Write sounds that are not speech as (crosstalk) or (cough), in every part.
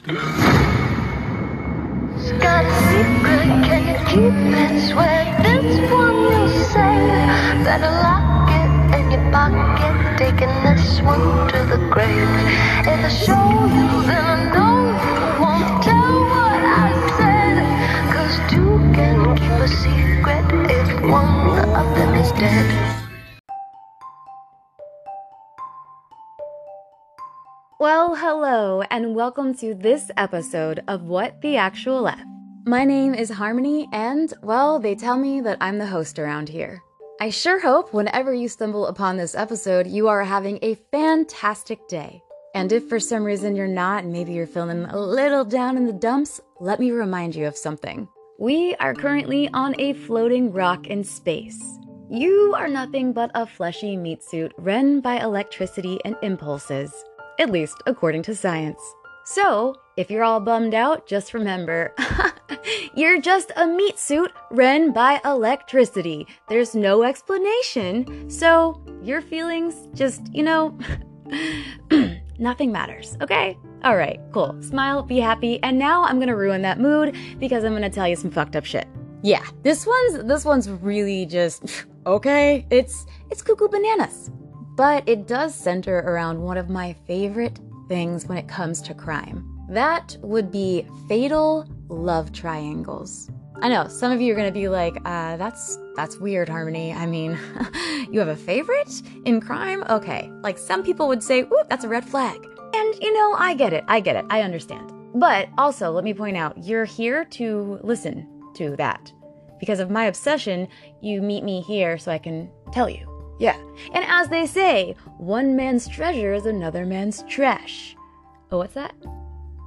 dead. Got a secret, can you keep it? Swear this one you'll say. Better lock it in your pocket, taking this one to the grave. If I show you, then I know you won't tell what I said. Cause two can keep a secret if one of them is dead. Well, hello, and welcome to this episode of What the Actual F. My name is Harmony, and, well, they tell me that I'm the host around here. I sure hope whenever you stumble upon this episode, you are having a fantastic day. And if for some reason you're not, and maybe you're feeling a little down in the dumps, let me remind you of something. We are currently on a floating rock in space. You are nothing but a fleshy meat suit run by electricity and impulses at least according to science. So, if you're all bummed out, just remember (laughs) you're just a meat suit run by electricity. There's no explanation. So, your feelings just, you know, (clears throat) nothing matters, okay? All right, cool. Smile, be happy. And now I'm going to ruin that mood because I'm going to tell you some fucked up shit. Yeah, this one's this one's really just okay. It's it's cuckoo bananas but it does center around one of my favorite things when it comes to crime. That would be fatal love triangles. I know some of you are to be like, uh, "That's that's weird, Harmony." I mean, (laughs) you have a favorite in crime? Okay, like some people would say, "Ooh, that's a red flag." And you know, I get it. I get it. I understand. But also, let me point out, you're here to listen to that. Because of my obsession, you meet me here so I can tell you. Yeah. And as they say, one man's treasure is another man's trash. Oh, what's that?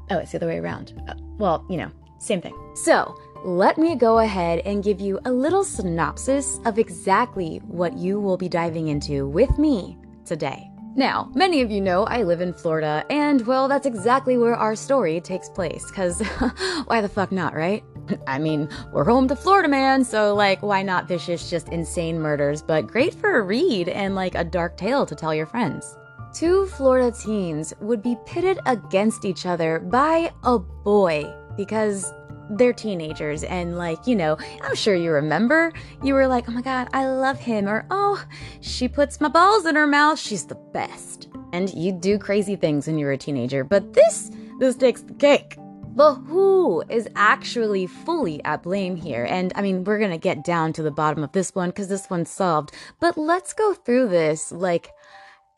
Oh, it's the other way around. Uh, well, you know, same thing. So, let me go ahead and give you a little synopsis of exactly what you will be diving into with me today. Now, many of you know I live in Florida, and well, that's exactly where our story takes place, because (laughs) why the fuck not, right? (laughs) I mean, we're home to Florida man, so like, why not vicious, just insane murders, but great for a read and like a dark tale to tell your friends. Two Florida teens would be pitted against each other by a boy because they're teenagers and like you know i'm sure you remember. You were like oh my god i love him or oh she puts my balls in her mouth she's the best. And you do crazy things when you're a teenager but this this takes the cake but who is actually fully at blame here? And I mean, we're gonna get down to the bottom of this one because this one's solved. But let's go through this like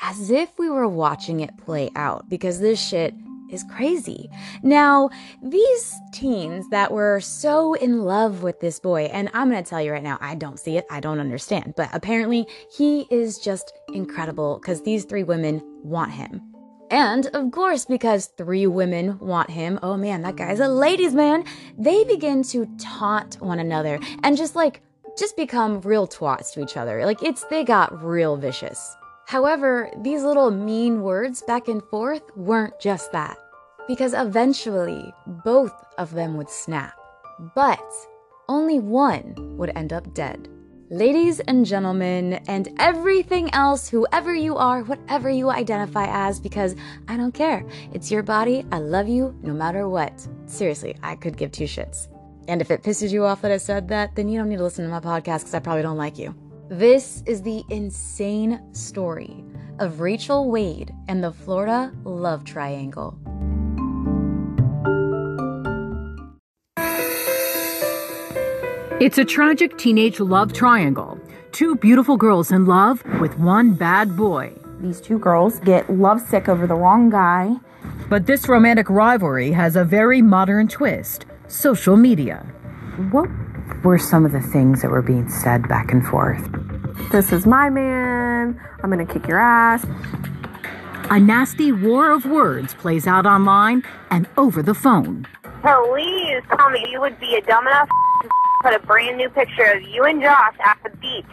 as if we were watching it play out because this shit is crazy. Now, these teens that were so in love with this boy, and I'm gonna tell you right now, I don't see it, I don't understand, but apparently he is just incredible because these three women want him. And of course, because three women want him, oh man, that guy's a ladies' man, they begin to taunt one another and just like, just become real twats to each other. Like, it's, they got real vicious. However, these little mean words back and forth weren't just that. Because eventually, both of them would snap. But only one would end up dead. Ladies and gentlemen, and everything else, whoever you are, whatever you identify as, because I don't care. It's your body. I love you no matter what. Seriously, I could give two shits. And if it pisses you off that I said that, then you don't need to listen to my podcast because I probably don't like you. This is the insane story of Rachel Wade and the Florida Love Triangle. It's a tragic teenage love triangle. Two beautiful girls in love with one bad boy. These two girls get lovesick over the wrong guy. But this romantic rivalry has a very modern twist social media. What were some of the things that were being said back and forth? This is my man. I'm going to kick your ass. A nasty war of words plays out online and over the phone. Please tell me you would be a dumb enough to put a brand new picture of you and Josh at the beach.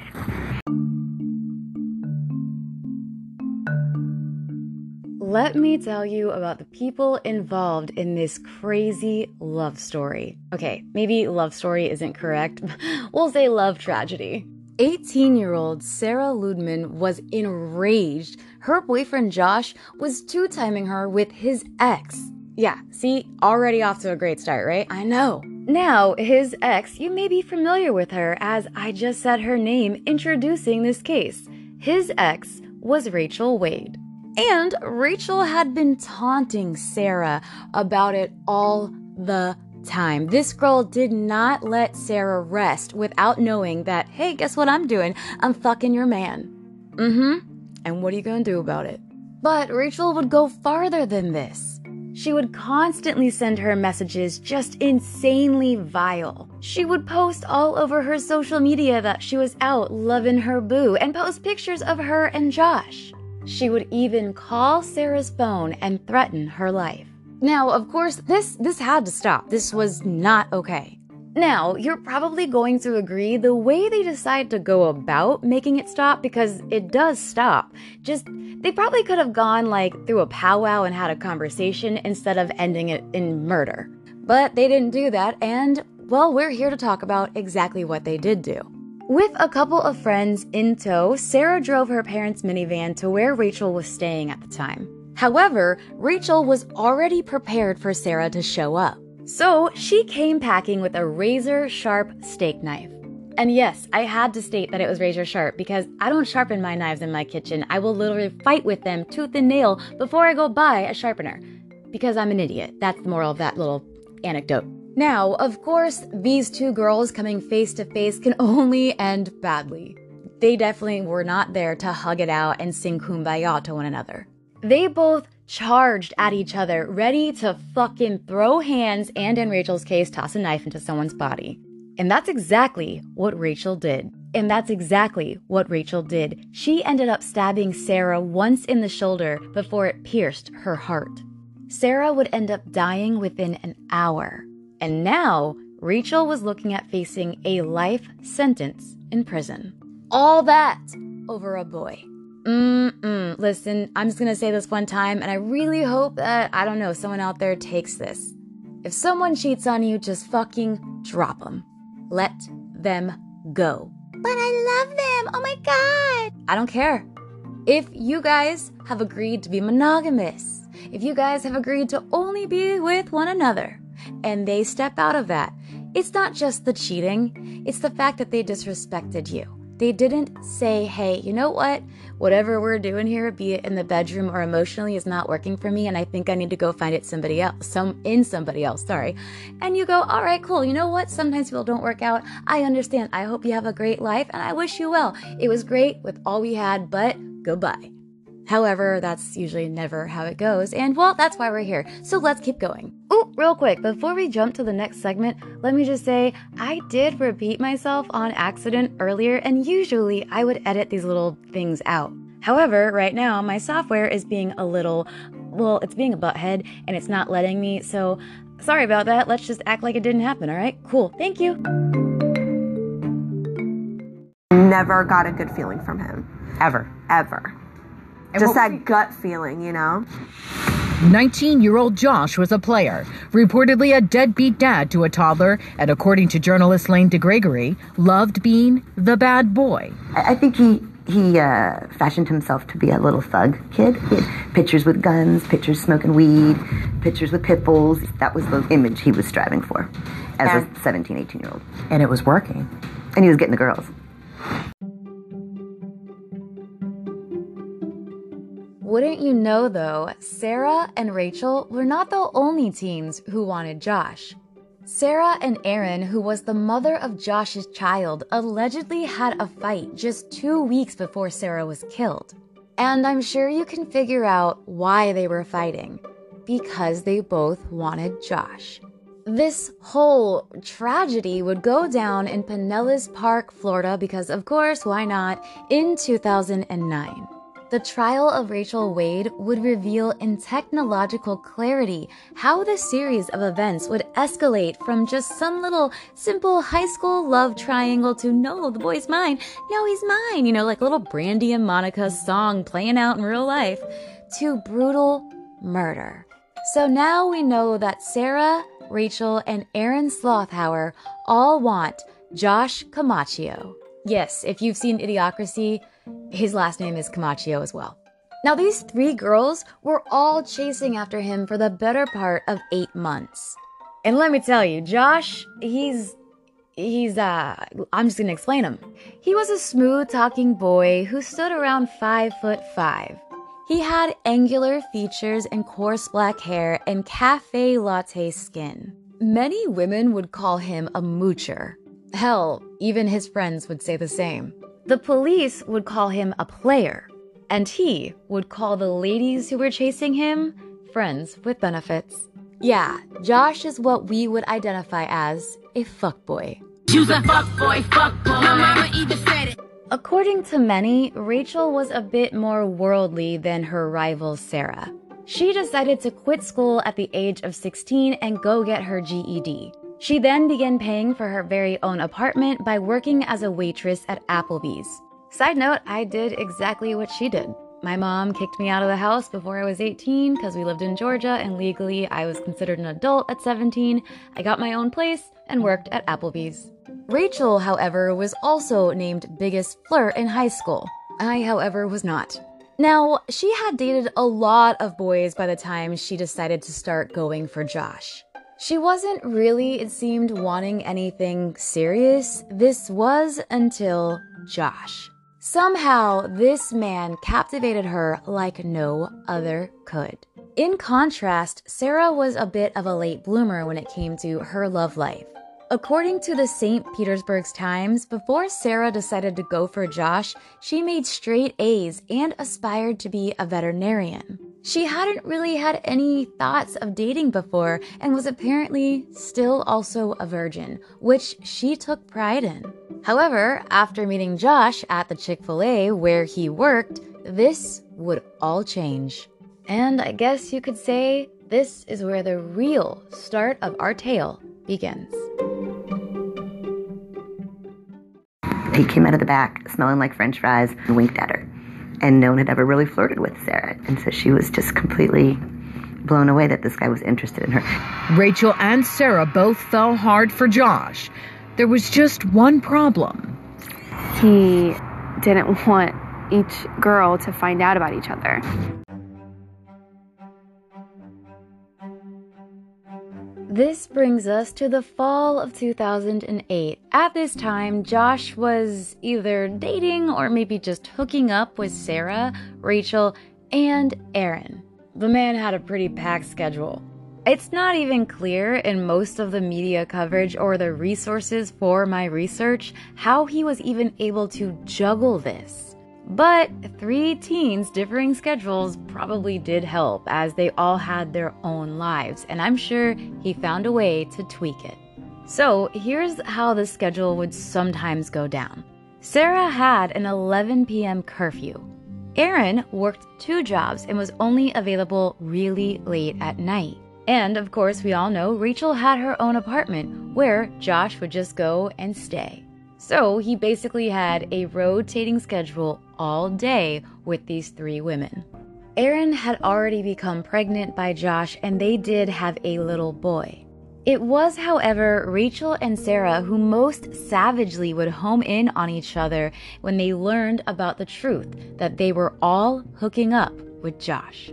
Let me tell you about the people involved in this crazy love story. Okay, maybe love story isn't correct. (laughs) we'll say love tragedy. 18 year old Sarah Ludemann was enraged her boyfriend Josh was two timing her with his ex. Yeah, see, already off to a great start, right? I know. Now, his ex, you may be familiar with her as I just said her name introducing this case. His ex was Rachel Wade. And Rachel had been taunting Sarah about it all the time. This girl did not let Sarah rest without knowing that, hey, guess what I'm doing? I'm fucking your man. Mm hmm. And what are you gonna do about it? But Rachel would go farther than this. She would constantly send her messages just insanely vile. She would post all over her social media that she was out loving her boo and post pictures of her and Josh. She would even call Sarah's phone and threaten her life. Now, of course, this this had to stop. This was not okay. Now, you're probably going to agree the way they decide to go about making it stop because it does stop. Just they probably could have gone like through a powwow and had a conversation instead of ending it in murder. But they didn't do that and well, we're here to talk about exactly what they did do. With a couple of friends in tow, Sarah drove her parents' minivan to where Rachel was staying at the time. However, Rachel was already prepared for Sarah to show up. So she came packing with a razor sharp steak knife. And yes, I had to state that it was razor sharp because I don't sharpen my knives in my kitchen. I will literally fight with them tooth and nail before I go buy a sharpener. Because I'm an idiot. That's the moral of that little anecdote. Now, of course, these two girls coming face to face can (laughs) only end badly. They definitely were not there to hug it out and sing kumbaya to one another. They both charged at each other, ready to fucking throw hands and, in Rachel's case, toss a knife into someone's body. And that's exactly what Rachel did. And that's exactly what Rachel did. She ended up stabbing Sarah once in the shoulder before it pierced her heart. Sarah would end up dying within an hour. And now, Rachel was looking at facing a life sentence in prison. All that over a boy. Mm-mm. Listen, I'm just gonna say this one time, and I really hope that, I don't know, someone out there takes this. If someone cheats on you, just fucking drop them. Let them go. But I love them. Oh my god. I don't care. If you guys have agreed to be monogamous, if you guys have agreed to only be with one another, and they step out of that, it's not just the cheating, it's the fact that they disrespected you. They didn't say, hey, you know what? Whatever we're doing here, be it in the bedroom or emotionally, is not working for me, and I think I need to go find it somebody else, some in somebody else, sorry. And you go, all right, cool. You know what? Sometimes people don't work out. I understand. I hope you have a great life, and I wish you well. It was great with all we had, but goodbye. However, that's usually never how it goes, and well, that's why we're here. So let's keep going. Oh, real quick, before we jump to the next segment, let me just say I did repeat myself on accident earlier, and usually I would edit these little things out. However, right now my software is being a little, well, it's being a butthead and it's not letting me, so sorry about that. Let's just act like it didn't happen, alright? Cool, thank you. Never got a good feeling from him. Ever. Ever. And Just what that gut feeling, you know? 19 year old Josh was a player, reportedly a deadbeat dad to a toddler, and according to journalist Lane DeGregory, loved being the bad boy. I I think he he uh, fashioned himself to be a little thug kid. He had pictures with guns, pictures smoking weed, pictures with pit bulls. That was the image he was striving for as And- a 17, 18 year old. And it was working. And he was getting the girls. Wouldn't you know though, Sarah and Rachel were not the only teens who wanted Josh. Sarah and Erin, who was the mother of Josh's child, allegedly had a fight just two weeks before Sarah was killed. And I'm sure you can figure out why they were fighting. Because they both wanted Josh. This whole tragedy would go down in Pinellas Park, Florida, because of course, why not, in 2009. The trial of Rachel Wade would reveal in technological clarity how the series of events would escalate from just some little simple high school love triangle to no, the boy's mine, no, he's mine, you know, like a little Brandy and Monica song playing out in real life, to brutal murder. So now we know that Sarah, Rachel, and Erin Slothower all want Josh Camacho. Yes, if you've seen Idiocracy, his last name is Camacho as well. Now, these three girls were all chasing after him for the better part of eight months. And let me tell you, Josh, he's. He's, uh, I'm just gonna explain him. He was a smooth talking boy who stood around five foot five. He had angular features and coarse black hair and cafe latte skin. Many women would call him a moocher. Hell, even his friends would say the same. The police would call him a player, and he would call the ladies who were chasing him friends with benefits. Yeah, Josh is what we would identify as a fuckboy. You's a fuckboy, fuckboy. My mama even said it. According to many, Rachel was a bit more worldly than her rival Sarah. She decided to quit school at the age of 16 and go get her GED. She then began paying for her very own apartment by working as a waitress at Applebee's. Side note, I did exactly what she did. My mom kicked me out of the house before I was 18 because we lived in Georgia and legally I was considered an adult at 17. I got my own place and worked at Applebee's. Rachel, however, was also named biggest flirt in high school. I, however, was not. Now, she had dated a lot of boys by the time she decided to start going for Josh. She wasn't really, it seemed, wanting anything serious. This was until Josh. Somehow, this man captivated her like no other could. In contrast, Sarah was a bit of a late bloomer when it came to her love life. According to the St. Petersburg's Times, before Sarah decided to go for Josh, she made straight A's and aspired to be a veterinarian. She hadn't really had any thoughts of dating before and was apparently still also a virgin, which she took pride in. However, after meeting Josh at the Chick fil A where he worked, this would all change. And I guess you could say this is where the real start of our tale begins. He came out of the back smelling like french fries and winked at her. And no one had ever really flirted with Sarah. And so she was just completely blown away that this guy was interested in her. Rachel and Sarah both fell hard for Josh. There was just one problem. He didn't want each girl to find out about each other. This brings us to the fall of 2008. At this time, Josh was either dating or maybe just hooking up with Sarah, Rachel, and Erin. The man had a pretty packed schedule. It's not even clear in most of the media coverage or the resources for my research how he was even able to juggle this. But three teens' differing schedules probably did help as they all had their own lives, and I'm sure he found a way to tweak it. So here's how the schedule would sometimes go down Sarah had an 11 p.m. curfew. Erin worked two jobs and was only available really late at night. And of course, we all know Rachel had her own apartment where Josh would just go and stay. So he basically had a rotating schedule all day with these three women. Erin had already become pregnant by Josh and they did have a little boy. It was, however, Rachel and Sarah who most savagely would home in on each other when they learned about the truth that they were all hooking up with Josh.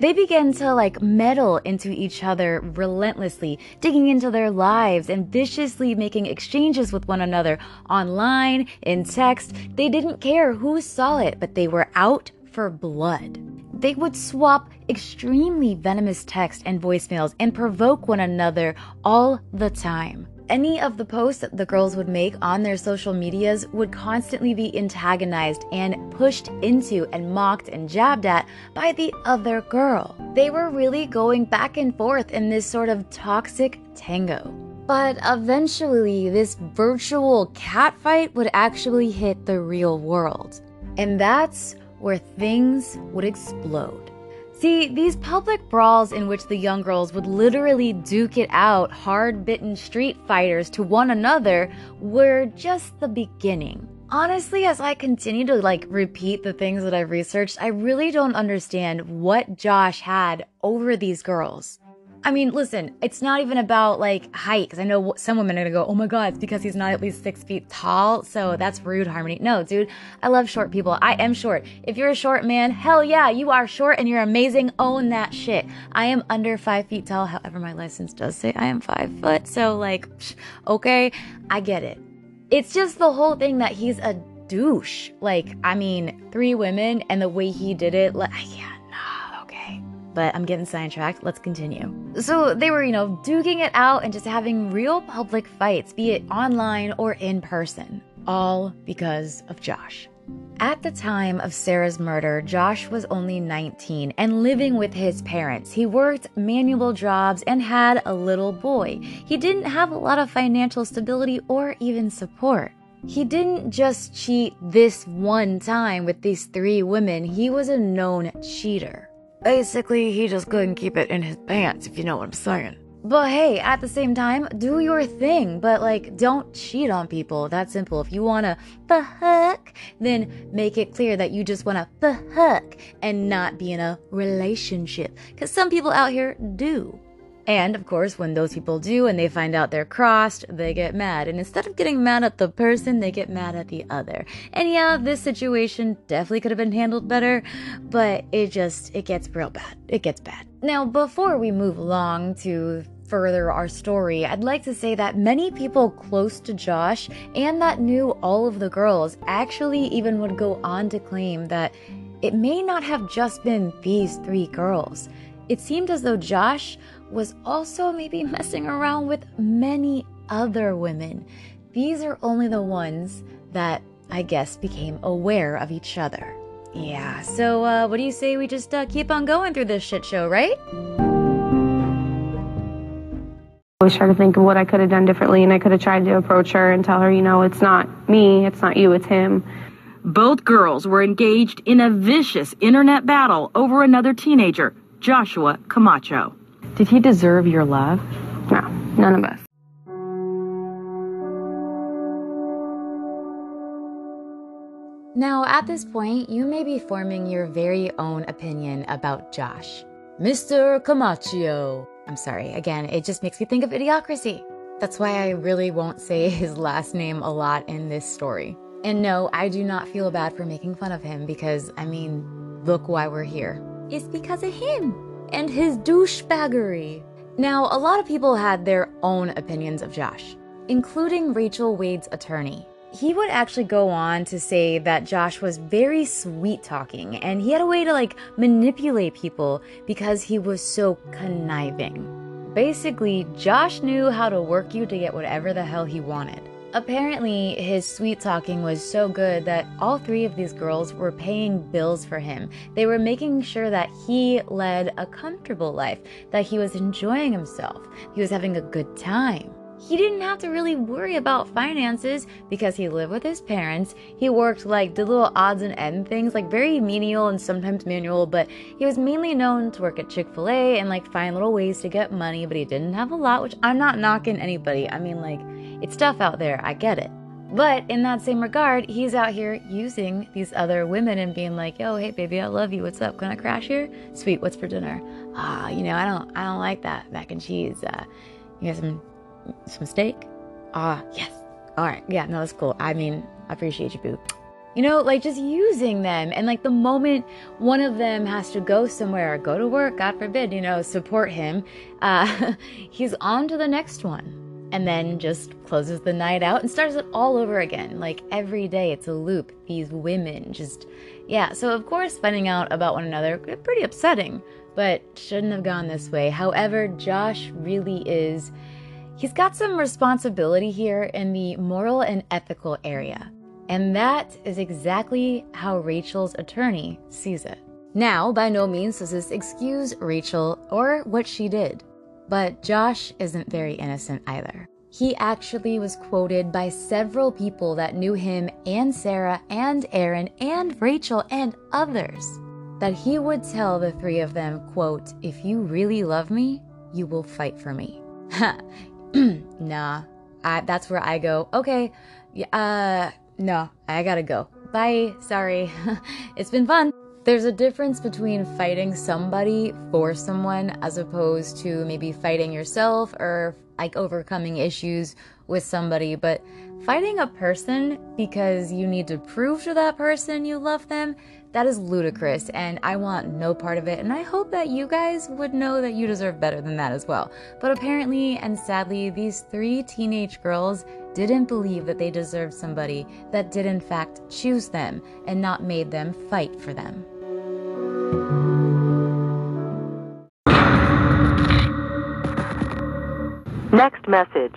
They began to like meddle into each other relentlessly, digging into their lives and viciously making exchanges with one another online, in text. They didn't care who saw it, but they were out for blood. They would swap extremely venomous text and voicemails and provoke one another all the time. Any of the posts that the girls would make on their social medias would constantly be antagonized and pushed into and mocked and jabbed at by the other girl. They were really going back and forth in this sort of toxic tango. But eventually, this virtual catfight would actually hit the real world. And that's where things would explode. See, these public brawls in which the young girls would literally duke it out, hard bitten street fighters to one another, were just the beginning. Honestly, as I continue to like repeat the things that I've researched, I really don't understand what Josh had over these girls. I mean, listen, it's not even about like height, because I know some women are gonna go, oh my god, it's because he's not at least six feet tall, so that's rude, Harmony. No, dude, I love short people. I am short. If you're a short man, hell yeah, you are short and you're amazing. Own that shit. I am under five feet tall, however, my license does say I am five foot, so like, okay, I get it. It's just the whole thing that he's a douche. Like, I mean, three women and the way he did it, like, yeah. But I'm getting sidetracked. Let's continue. So they were, you know, duking it out and just having real public fights, be it online or in person, all because of Josh. At the time of Sarah's murder, Josh was only 19 and living with his parents. He worked manual jobs and had a little boy. He didn't have a lot of financial stability or even support. He didn't just cheat this one time with these three women, he was a known cheater. Basically, he just couldn't keep it in his pants, if you know what I'm saying. But hey, at the same time, do your thing. But like, don't cheat on people. That simple. If you wanna fuck, then make it clear that you just wanna fuck and not be in a relationship. Cause some people out here do. And of course, when those people do and they find out they're crossed, they get mad. And instead of getting mad at the person, they get mad at the other. And yeah, this situation definitely could have been handled better, but it just, it gets real bad. It gets bad. Now, before we move along to further our story, I'd like to say that many people close to Josh and that knew all of the girls actually even would go on to claim that it may not have just been these three girls. It seemed as though Josh was also maybe messing around with many other women. These are only the ones that I guess became aware of each other. Yeah, so uh, what do you say we just uh, keep on going through this shit show, right? I always try to think of what I could have done differently, and I could have tried to approach her and tell her, you know, it's not me, it's not you, it's him. Both girls were engaged in a vicious internet battle over another teenager, Joshua Camacho. Did he deserve your love? No, none of us. Now, at this point, you may be forming your very own opinion about Josh. Mr. Camacho. I'm sorry, again, it just makes me think of idiocracy. That's why I really won't say (laughs) his last name a lot in this story. And no, I do not feel bad for making fun of him because, I mean, look why we're here. It's because of him and his douchebaggery. Now, a lot of people had their own opinions of Josh, including Rachel Wade's attorney. He would actually go on to say that Josh was very sweet talking and he had a way to like manipulate people because he was so conniving. Basically, Josh knew how to work you to get whatever the hell he wanted. Apparently, his sweet talking was so good that all three of these girls were paying bills for him. They were making sure that he led a comfortable life, that he was enjoying himself, he was having a good time. He didn't have to really worry about finances because he lived with his parents. He worked like did little odds and end things, like very menial and sometimes manual, but he was mainly known to work at Chick fil A and like find little ways to get money, but he didn't have a lot, which I'm not knocking anybody. I mean, like, it's tough out there, I get it. But in that same regard, he's out here using these other women and being like, "Yo, hey baby, I love you. What's up? Can I crash here? Sweet. What's for dinner? Ah, you know, I don't, I don't like that mac and cheese. Uh, you got some, some steak? Ah, yes. All right. Yeah, no, that's cool. I mean, I appreciate you, boo. You know, like just using them. And like the moment one of them has to go somewhere or go to work, God forbid, you know, support him, uh, (laughs) he's on to the next one and then just closes the night out and starts it all over again. Like every day, it's a loop. These women just, yeah. So, of course, finding out about one another, eh, pretty upsetting, but shouldn't have gone this way. However, Josh really is, he's got some responsibility here in the moral and ethical area. And that is exactly how Rachel's attorney sees it. Now, by no means does this excuse Rachel or what she did. But Josh isn't very innocent either. He actually was quoted by several people that knew him and Sarah and Erin and Rachel and others that he would tell the three of them, quote, if you really love me, you will fight for me. (laughs) nah, I, that's where I go, okay, uh, no, I gotta go. Bye, sorry. (laughs) it's been fun. There's a difference between fighting somebody for someone as opposed to maybe fighting yourself or like overcoming issues with somebody, but fighting a person because you need to prove to that person you love them, that is ludicrous and I want no part of it. And I hope that you guys would know that you deserve better than that as well. But apparently and sadly, these three teenage girls didn't believe that they deserved somebody that did in fact choose them and not made them fight for them. Next message.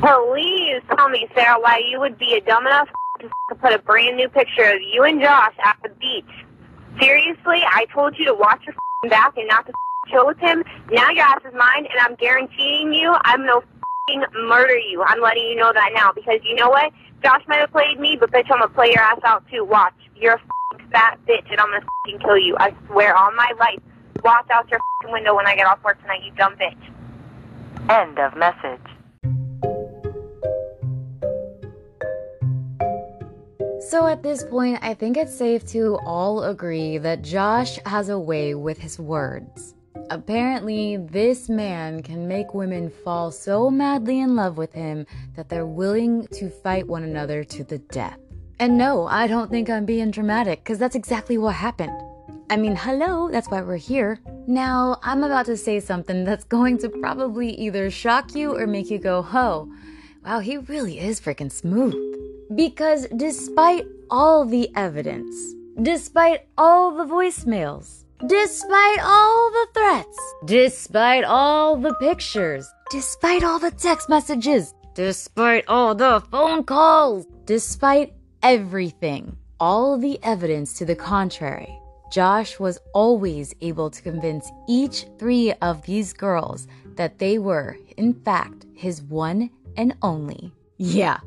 Please tell me, Sarah, why you would be a dumb enough to put a brand new picture of you and Josh at the beach. Seriously, I told you to watch your back and not to chill with him. Now your ass is mine, and I'm guaranteeing you I'm gonna murder you. I'm letting you know that now because you know what? Josh might have played me, but bitch, I'm gonna play your ass out too. Watch. You're a fat bitch, and I'm gonna kill you. I swear on my life. Watch out your window when I get off work tonight, you dumb bitch. End of message. So at this point, I think it's safe to all agree that Josh has a way with his words. Apparently, this man can make women fall so madly in love with him that they're willing to fight one another to the death. And no, I don't think I'm being dramatic, because that's exactly what happened. I mean, hello, that's why we're here. Now, I'm about to say something that's going to probably either shock you or make you go, ho, wow, he really is freaking smooth. Because despite all the evidence, despite all the voicemails, despite all the threats, despite all the pictures, despite all the text messages, despite all the phone calls, despite everything, all the evidence to the contrary, Josh was always able to convince each three of these girls that they were, in fact, his one and only. Yeah,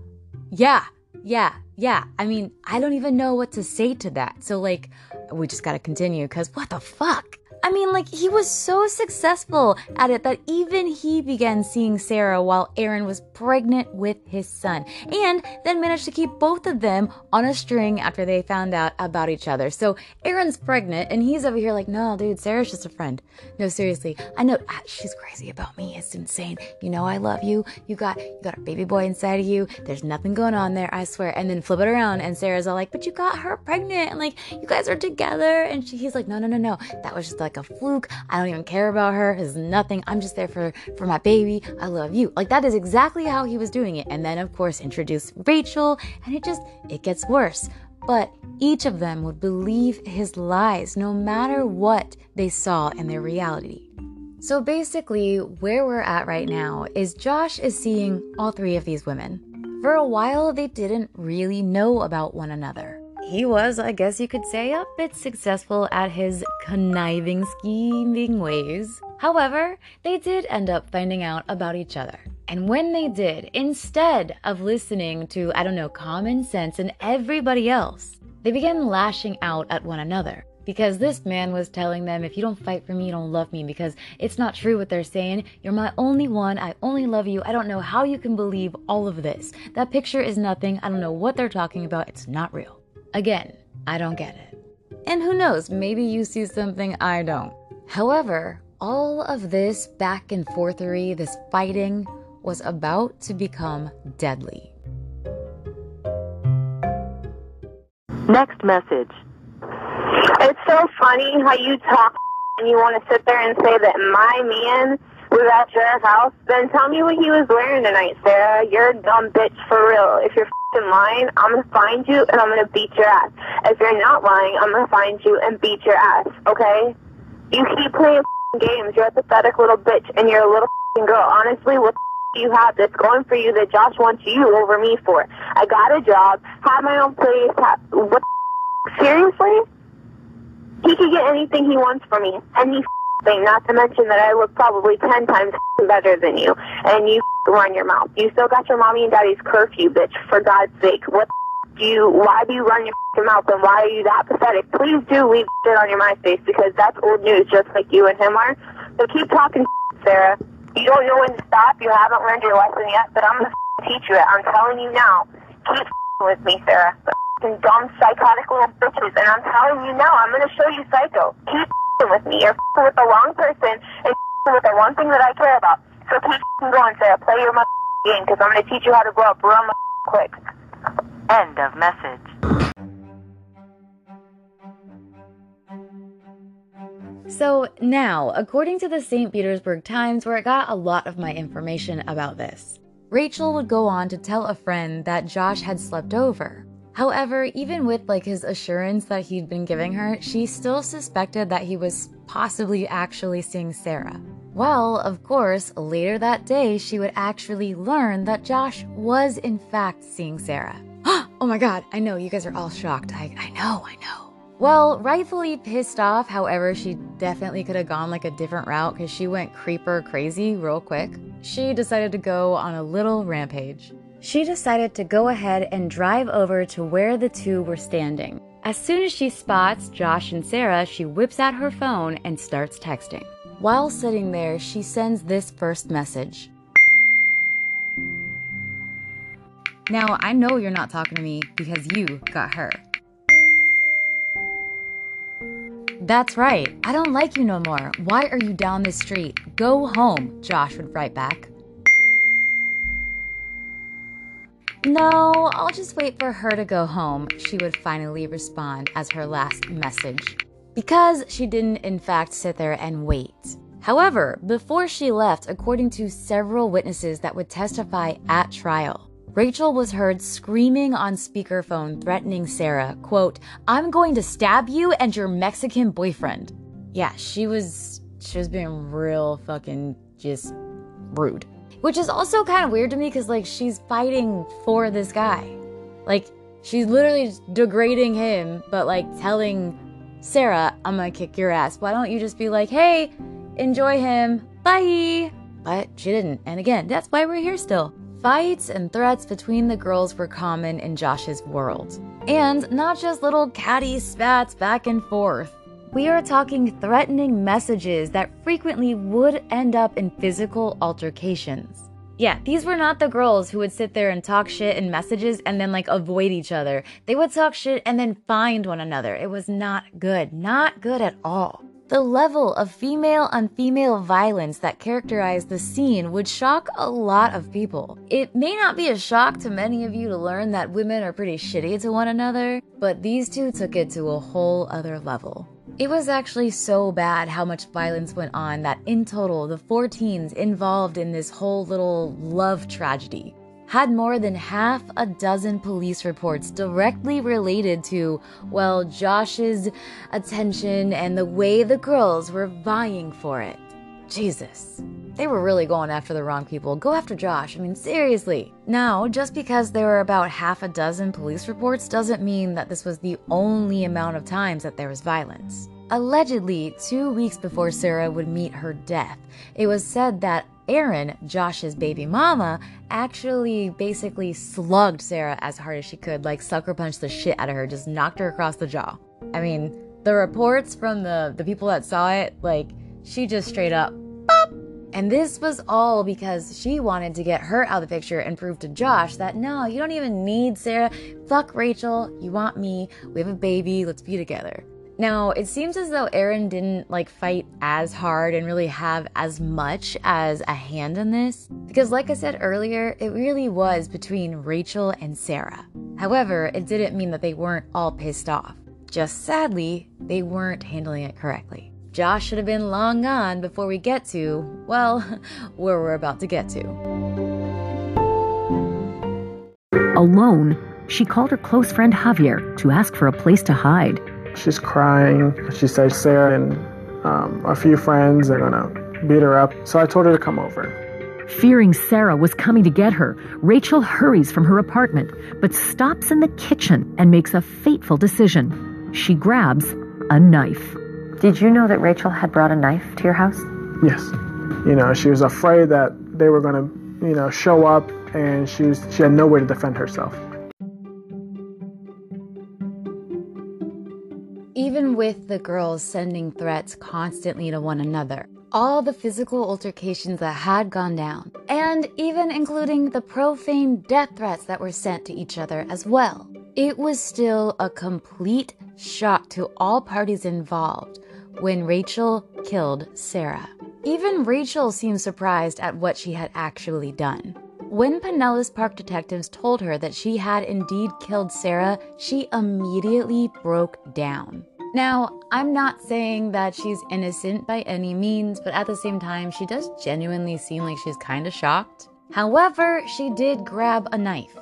yeah, yeah, yeah. I mean, I don't even know what to say to that. So, like, we just gotta continue because what the fuck? I mean, like, he was so successful at it that even he began seeing Sarah while Erin was pregnant with his son, and then managed to keep both of them on a string after they found out about each other. So Erin's pregnant, and he's over here like, no, dude, Sarah's just a friend. No, seriously, I know ah, she's crazy about me. It's insane. You know, I love you. You got you got a baby boy inside of you. There's nothing going on there, I swear. And then flip it around, and Sarah's all like, but you got her pregnant, and like, you guys are together. And she, he's like, no, no, no, no. That was just like a fluke. I don't even care about her. It's nothing. I'm just there for for my baby. I love you. Like that is exactly how he was doing it. And then of course introduce Rachel, and it just it gets worse. But each of them would believe his lies no matter what they saw in their reality. So basically, where we're at right now is Josh is seeing all three of these women. For a while, they didn't really know about one another he was, I guess you could say, a bit successful at his conniving, scheming ways. However, they did end up finding out about each other. And when they did, instead of listening to, I don't know, common sense and everybody else, they began lashing out at one another. Because this man was telling them, if you don't fight for me, you don't love me. Because it's not true what they're saying. You're my only one. I only love you. I don't know how you can believe all of this. That picture is nothing. I don't know what they're talking about. It's not real. Again, I don't get it. And who knows, maybe you see something I don't. However, all of this back and forthery, this fighting, was about to become deadly. Next message. It's so funny how you talk and you want to sit there and say that my man was at your house. Then tell me what he was wearing tonight, Sarah. You're a dumb bitch for real. If you're f***ing lying, I'm gonna find you and I'm gonna beat your ass. If you're not lying, I'm gonna find you and beat your ass. Okay? You keep playing games. You're a pathetic little bitch and you're a little girl. Honestly, what do you have that's going for you that Josh wants you over me for? I got a job, have my own place. Have, what? Seriously? He could get anything he wants from me, and he thing. Not to mention that I look probably ten times (laughs) better than you, and you (laughs) run your mouth. You still got your mommy and daddy's curfew, bitch. For God's sake, what (laughs) do you? Why do you run your mouth, and why are you that pathetic? Please do leave shit on your MySpace because that's old news, just like you and him are. So keep talking, Sarah. You don't know when to stop. You haven't learned your lesson yet, but I'm gonna teach you it. I'm telling you now. Keep with me, Sarah. dumb, psychotic little bitches. And I'm telling you now, I'm gonna show you psycho. Keep with me. You're with the wrong person and with the one thing that I care about. So keep going, Sarah. Play your game because I'm gonna teach you how to grow up real quick. End of message. So now, according to the St. Petersburg Times, where I got a lot of my information about this, Rachel would go on to tell a friend that Josh had slept over. However, even with like his assurance that he'd been giving her, she still suspected that he was possibly actually seeing Sarah. Well, of course, later that day, she would actually learn that Josh was in fact seeing Sarah. (gasps) oh my god, I know, you guys are all shocked. I, I know, I know. Well, rightfully pissed off, however, she definitely could have gone like a different route because she went creeper crazy real quick. She decided to go on a little rampage. She decided to go ahead and drive over to where the two were standing. As soon as she spots Josh and Sarah, she whips out her phone and starts texting. While sitting there, she sends this first message. Now, I know you're not talking to me because you got her. That's right. I don't like you no more. Why are you down the street? Go home, Josh would write back. No, I'll just wait for her to go home, she would finally respond as her last message because she didn't, in fact, sit there and wait. However, before she left, according to several witnesses that would testify at trial, Rachel was heard screaming on speakerphone, threatening Sarah, quote, I'm going to stab you and your Mexican boyfriend. Yeah, she was she was being real fucking just rude. Which is also kind of weird to me because like she's fighting for this guy. Like she's literally degrading him, but like telling Sarah, I'm gonna kick your ass. Why don't you just be like, hey, enjoy him, bye? But she didn't. And again, that's why we're here still. Fights and threats between the girls were common in Josh's world. And not just little catty spats back and forth. We are talking threatening messages that frequently would end up in physical altercations. Yeah, these were not the girls who would sit there and talk shit in messages and then like avoid each other. They would talk shit and then find one another. It was not good. Not good at all. The level of female on female violence that characterized the scene would shock a lot of people. It may not be a shock to many of you to learn that women are pretty shitty to one another, but these two took it to a whole other level. It was actually so bad how much violence went on that in total, the four teens involved in this whole little love tragedy had more than half a dozen police reports directly related to, well, Josh's attention and the way the girls were vying for it. Jesus. They were really going after the wrong people. Go after Josh. I mean, seriously. Now, just because there were about half a dozen police reports doesn't mean that this was the only amount of times that there was violence. Allegedly, two weeks before Sarah would meet her death, it was said that Erin, Josh's baby mama, actually basically slugged Sarah as hard as she could, like sucker punched the shit out of her, just knocked her across the jaw. I mean, the reports from the, the people that saw it, like, she just straight up pop. And this was all because she wanted to get her out of the picture and prove to Josh that no, you don't even need Sarah. Fuck Rachel. You want me. We have a baby. Let's be together. Now, it seems as though Erin didn't like fight as hard and really have as much as a hand in this, because like I said earlier, it really was between Rachel and Sarah. However, it didn't mean that they weren't all pissed off. Just sadly, they weren't handling it correctly. Josh should have been long gone before we get to, well, (laughs) where we're about to get to. Alone, she called her close friend Javier to ask for a place to hide. She's crying. She says Sarah and um, a few friends are gonna beat her up. So I told her to come over. Fearing Sarah was coming to get her, Rachel hurries from her apartment, but stops in the kitchen and makes a fateful decision. She grabs a knife. Did you know that Rachel had brought a knife to your house? Yes. You know, she was afraid that they were gonna, you know, show up and she was she had no way to defend herself. Even with the girls sending threats constantly to one another, all the physical altercations that had gone down, and even including the profane death threats that were sent to each other as well. It was still a complete shock to all parties involved when Rachel killed Sarah. Even Rachel seemed surprised at what she had actually done. When Pinellas Park detectives told her that she had indeed killed Sarah, she immediately broke down. Now, I'm not saying that she's innocent by any means, but at the same time, she does genuinely seem like she's kind of shocked. However, she did grab a knife.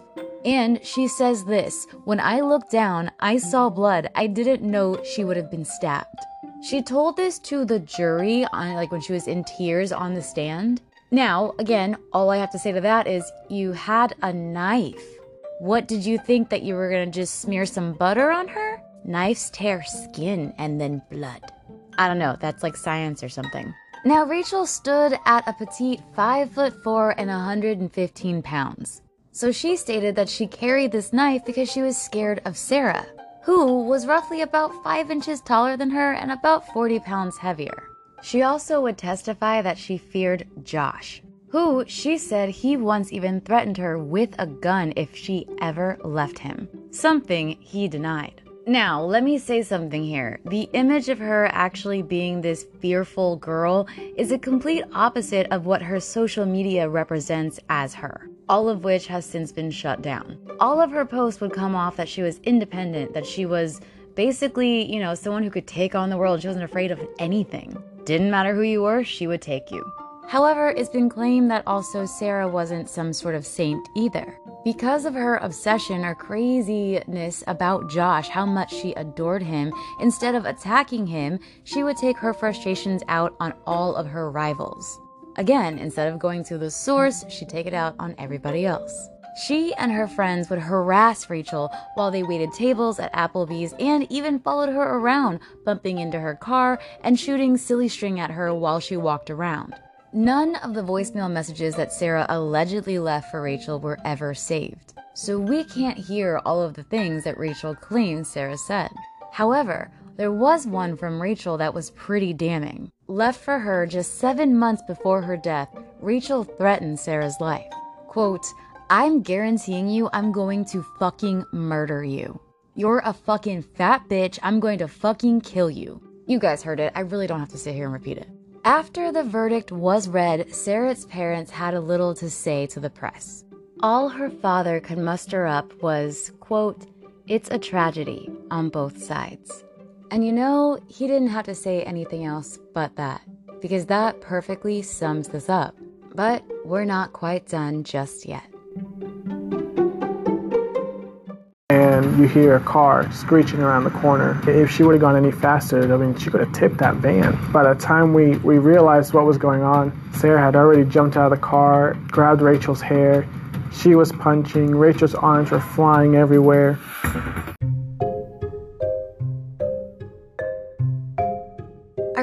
And she says this When I looked down, I saw blood. I didn't know she would have been stabbed. She told this to the jury on like when she was in tears on the stand. Now, again, all I have to say to that is you had a knife. What did you think that you were to just smear some butter on her? Knives tear skin and then blood. I don't know, that's like science or something. Now, Rachel stood at a petite 5 foot 4 and 115 pounds. So she stated that she carried this knife because she was scared of Sarah, who was roughly about 5 inches taller than her and about 40 pounds heavier. She also would testify that she feared Josh, who she said he once even threatened her with a gun if she ever left him, something he denied. Now, let me say something here. The image of her actually being this fearful girl is a complete opposite of what her social media represents as her, all of which has since been shut down. All of her posts would come off that she was independent, that she was basically, you know, someone who could take on the world. She wasn't afraid of anything. Didn't matter who you were, she would take you. However, it's been claimed that also Sarah wasn't some sort of saint either. Because of her obsession or craziness about Josh, how much she adored him, instead of attacking him, she would take her frustrations out on all of her rivals. Again, instead of going to the source, she'd take it out on everybody else. She and her friends would harass Rachel while they waited tables at Applebee's and even followed her around, bumping into her car and shooting silly string at her while she walked around. None of the voicemail messages that Sarah allegedly left for Rachel were ever saved, so we can't hear all of the things that Rachel claims Sarah said. However, there was one from Rachel that was pretty damning. Left for her just seven months before her death, Rachel threatened Sarah's life. Quote, I'm guaranteeing you I'm going to fucking murder you. You're a fucking fat bitch. I'm going to fucking kill you. You guys heard it. I really don't have to sit here and repeat it. After the verdict was read, Sarah's parents had a little to say to the press. All her father could muster up was, quote, it's a tragedy on both sides. And you know, he didn't have to say anything else but that, because that perfectly sums this up. But we're not quite done just yet. and you hear a car screeching around the corner. If she would have gone any faster, I mean, she could have tipped that van. By the time we, we realized what was going on, Sarah had already jumped out of the car, grabbed Rachel's hair. She was punching, Rachel's arms were flying everywhere.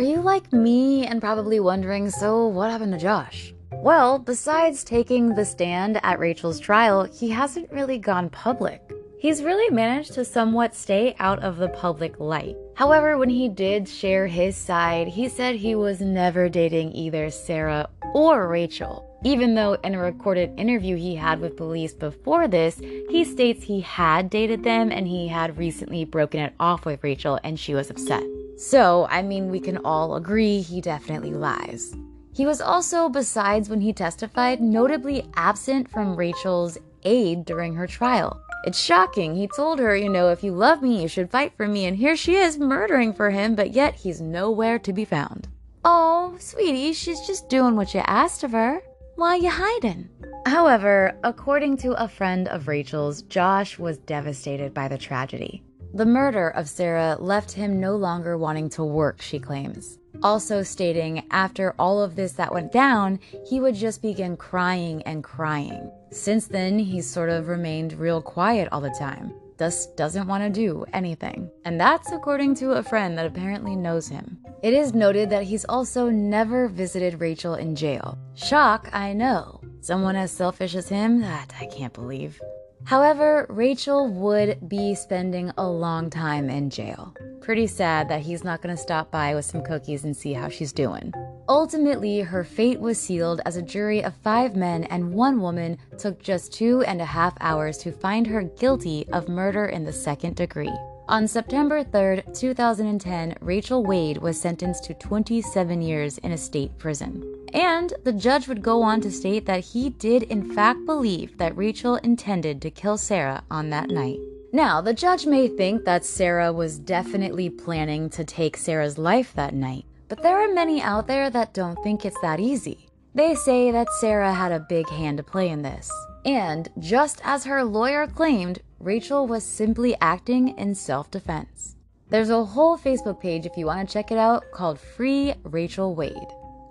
Are you like me and probably wondering, so what happened to Josh? Well, besides taking the stand at Rachel's trial, he hasn't really gone public. He's really managed to somewhat stay out of the public light. However, when he did share his side, he said he was never dating either Sarah or Rachel. Even though in a recorded interview he had with police before this, he states he had dated them and he had recently broken it off with Rachel and she was upset. So, I mean, we can all agree he definitely lies. He was also, besides when he testified, notably absent from Rachel's aid during her trial. It's shocking. He told her, you know, if you love me, you should fight for me, and here she is murdering for him, but yet he's nowhere to be found. Oh, sweetie, she's just doing what you asked of her. Why you hiding? However, according to a friend of Rachel's, Josh was devastated by the tragedy. The murder of Sarah left him no longer wanting to work, she claims. Also stating after all of this that went down, he would just begin crying and crying. Since then, he's sort of remained real quiet all the time. Just doesn't want to do anything. And that's according to a friend that apparently knows him. It is noted that he's also never visited Rachel in jail. Shock, I know. Someone as selfish as him? That I can't believe. However, Rachel would be spending a long time in jail. Pretty sad that he's not going to stop by with some cookies and see how she's doing. Ultimately, her fate was sealed as a jury of five men and one woman took just two and a half hours to find her guilty of murder in the second degree. On September 3, 2010, Rachel Wade was sentenced to 27 years in a state prison. And the judge would go on to state that he did, in fact, believe that Rachel intended to kill Sarah on that night. Now, the judge may think that Sarah was definitely planning to take Sarah's life that night, but there are many out there that don't think it's that easy. They say that Sarah had a big hand to play in this. And just as her lawyer claimed, Rachel was simply acting in self defense. There's a whole Facebook page if you want to check it out called Free Rachel Wade.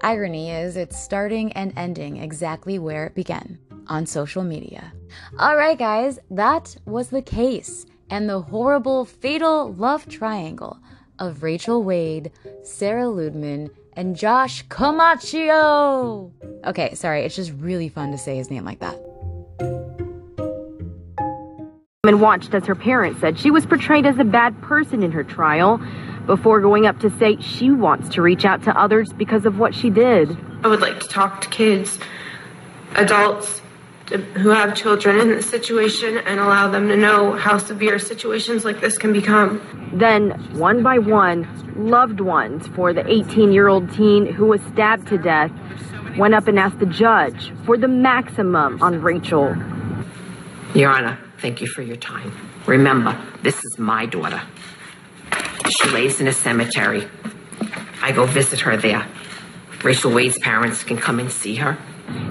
Irony is, it's starting and ending exactly where it began on social media. Alright, guys, that was the case and the horrible, fatal love triangle of Rachel Wade, Sarah Ludemann, and Josh Comacchio. Okay, sorry, it's just really fun to say his name like that. And watched as her parents said she was portrayed as a bad person in her trial before going up to say she wants to reach out to others because of what she did. I would like to talk to kids, adults who have children in this situation and allow them to know how severe situations like this can become. Then, one by one, loved ones for the 18 year old teen who was stabbed to death went up and asked the judge for the maximum on Rachel. Your Honor, thank you for your time. Remember, this is my daughter. She lays in a cemetery. I go visit her there. Rachel Wade's parents can come and see her.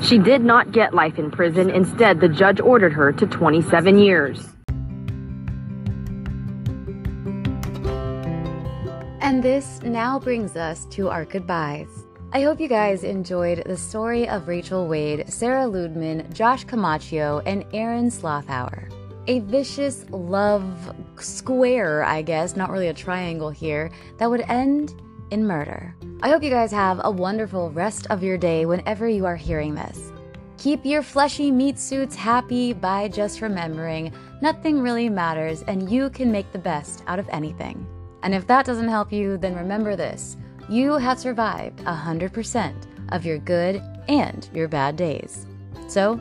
She did not get life in prison. Instead, the judge ordered her to 27 years. And this now brings us to our goodbyes. I hope you guys enjoyed the story of Rachel Wade, Sarah Ludemann, Josh Camacho, and Erin Slothower. A vicious love square, I guess, not really a triangle here, that would end in murder. I hope you guys have a wonderful rest of your day whenever you are hearing this. Keep your fleshy meat suits happy by just remembering nothing really matters and you can make the best out of anything. And if that doesn't help you, then remember this you have survived 100% of your good and your bad days. So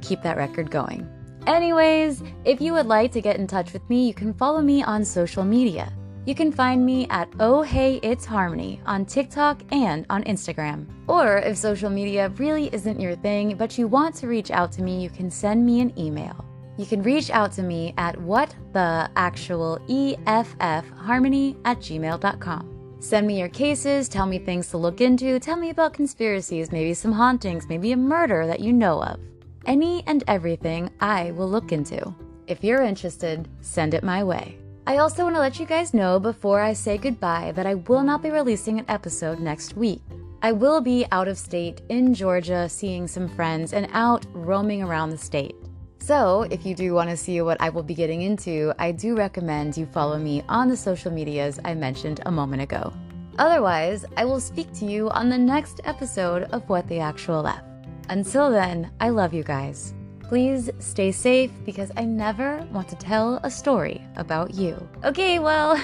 keep that record going. Anyways, if you would like to get in touch with me, you can follow me on social media. You can find me at Oh Hey It's Harmony on TikTok and on Instagram. Or if social media really isn't your thing, but you want to reach out to me, you can send me an email. You can reach out to me at what the actual EFF harmony at gmail.com. Send me your cases, tell me things to look into, tell me about conspiracies, maybe some hauntings, maybe a murder that you know of. Any and everything I will look into. If you're interested, send it my way. I also want to let you guys know before I say goodbye that I will not be releasing an episode next week. I will be out of state in Georgia seeing some friends and out roaming around the state. So, if you do want to see what I will be getting into, I do recommend you follow me on the social medias I mentioned a moment ago. Otherwise, I will speak to you on the next episode of What the Actual F. Until then, I love you guys. Please stay safe because I never want to tell a story about you. Okay, well,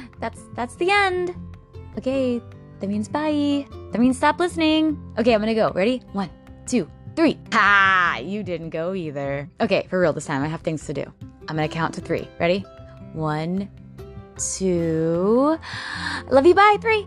(laughs) that's that's the end. Okay, that means bye. That means stop listening. Okay, I'm gonna go. Ready? One, two, three. Ha! You didn't go either. Okay, for real this time. I have things to do. I'm gonna count to three. Ready? One, two. Love you. Bye. Three.